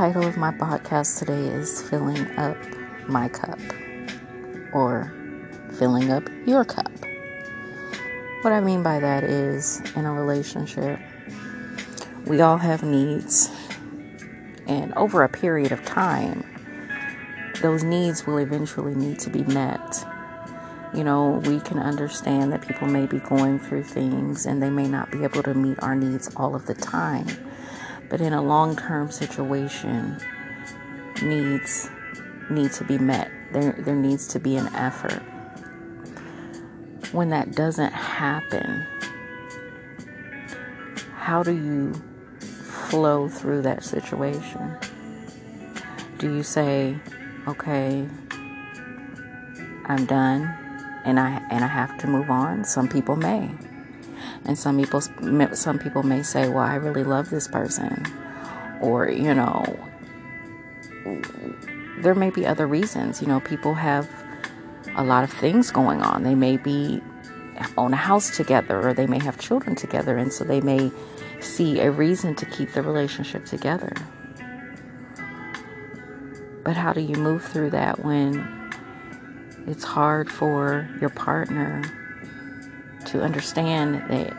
title of my podcast today is Filling Up My Cup or Filling Up Your Cup. What I mean by that is in a relationship, we all have needs, and over a period of time, those needs will eventually need to be met. You know, we can understand that people may be going through things and they may not be able to meet our needs all of the time. But in a long term situation, needs need to be met. There, there needs to be an effort. When that doesn't happen, how do you flow through that situation? Do you say, okay, I'm done and I and I have to move on? Some people may. And some people some people may say, "Well, I really love this person." Or, you know, there may be other reasons. You know, people have a lot of things going on. They may be own a house together or they may have children together and so they may see a reason to keep the relationship together. But how do you move through that when it's hard for your partner to understand that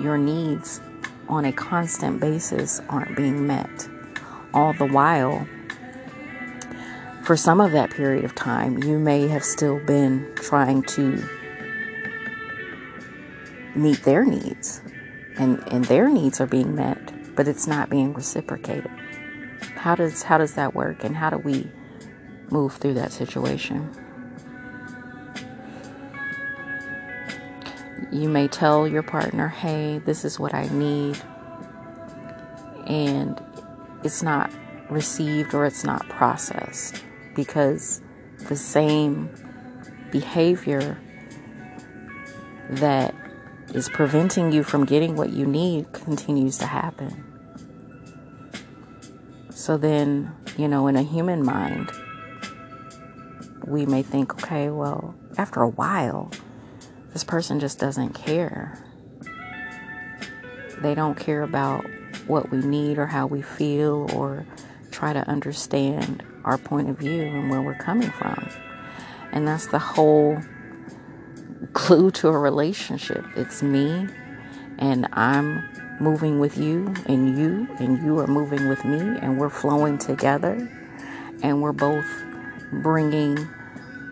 your needs on a constant basis aren't being met? All the while, for some of that period of time, you may have still been trying to meet their needs, and, and their needs are being met, but it's not being reciprocated. How does how does that work, and how do we move through that situation? You may tell your partner, "Hey, this is what I need," and it's not received or it's not processed because the same behavior that is preventing you from getting what you need continues to happen. So then, you know, in a human mind, we may think, okay, well, after a while, this person just doesn't care. They don't care about what we need or how we feel or try to understand our point of view and where we're coming from. And that's the whole clue to a relationship. It's me and I'm moving with you and you and you are moving with me and we're flowing together and we're both bringing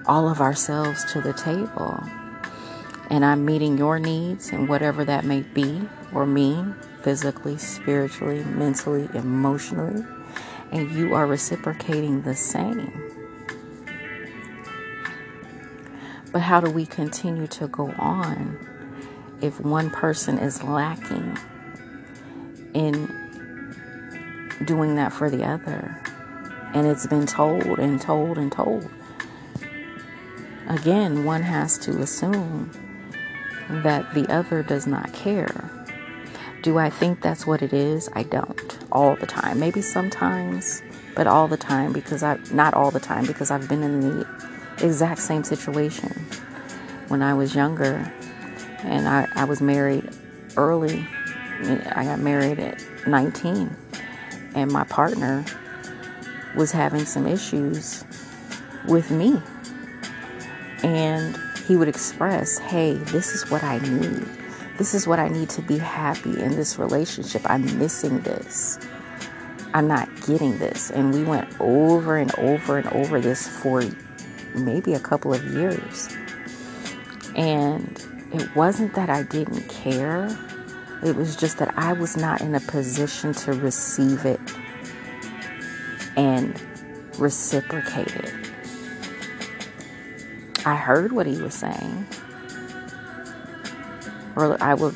all of ourselves to the table. And I'm meeting your needs and whatever that may be or mean physically, spiritually, mentally, emotionally. And you are reciprocating the same. But how do we continue to go on if one person is lacking in doing that for the other? And it's been told and told and told. Again, one has to assume that the other does not care. Do I think that's what it is? I don't. All the time. Maybe sometimes, but all the time because I not all the time because I've been in the exact same situation when I was younger and I, I was married early. I got married at 19 and my partner was having some issues with me. And he would express, hey, this is what I need. This is what I need to be happy in this relationship. I'm missing this. I'm not getting this. And we went over and over and over this for maybe a couple of years. And it wasn't that I didn't care, it was just that I was not in a position to receive it and reciprocate it. I heard what he was saying. Or I will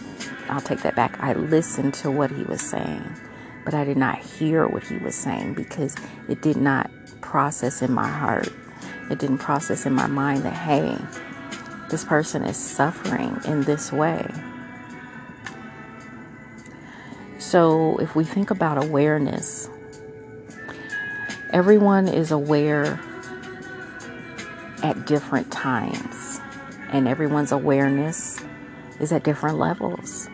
I'll take that back. I listened to what he was saying, but I did not hear what he was saying because it did not process in my heart it didn't process in my mind that, hey, this person is suffering in this way. So, if we think about awareness, everyone is aware at different times, and everyone's awareness is at different levels.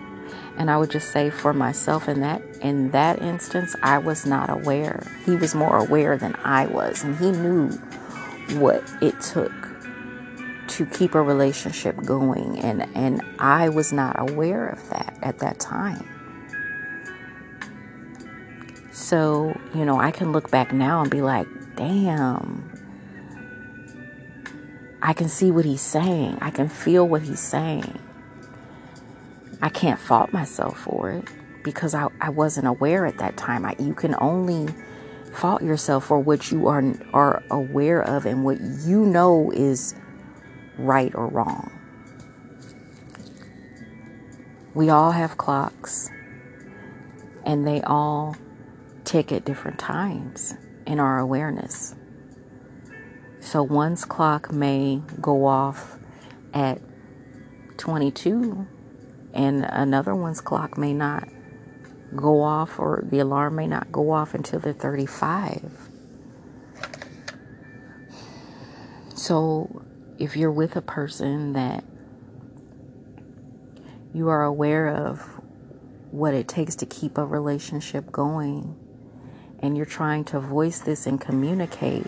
And I would just say for myself in that in that instance, I was not aware. He was more aware than I was, and he knew what it took to keep a relationship going and and I was not aware of that at that time. So, you know, I can look back now and be like, "Damn. I can see what he's saying. I can feel what he's saying." I can't fault myself for it because I, I wasn't aware at that time. I, you can only fault yourself for what you are are aware of and what you know is right or wrong. We all have clocks and they all tick at different times in our awareness. So one's clock may go off at 22 and another one's clock may not go off or the alarm may not go off until they're 35. So if you're with a person that you are aware of what it takes to keep a relationship going and you're trying to voice this and communicate,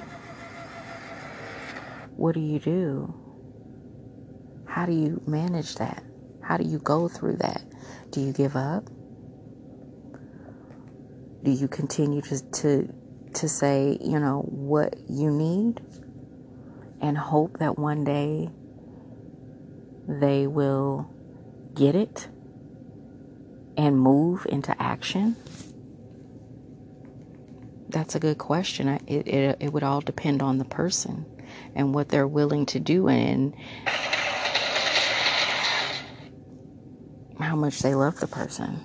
what do you do? How do you manage that? How do you go through that? Do you give up? Do you continue to to to say, you know, what you need and hope that one day they will get it and move into action? That's a good question. It, it, it would all depend on the person and what they're willing to do and how much they love the person.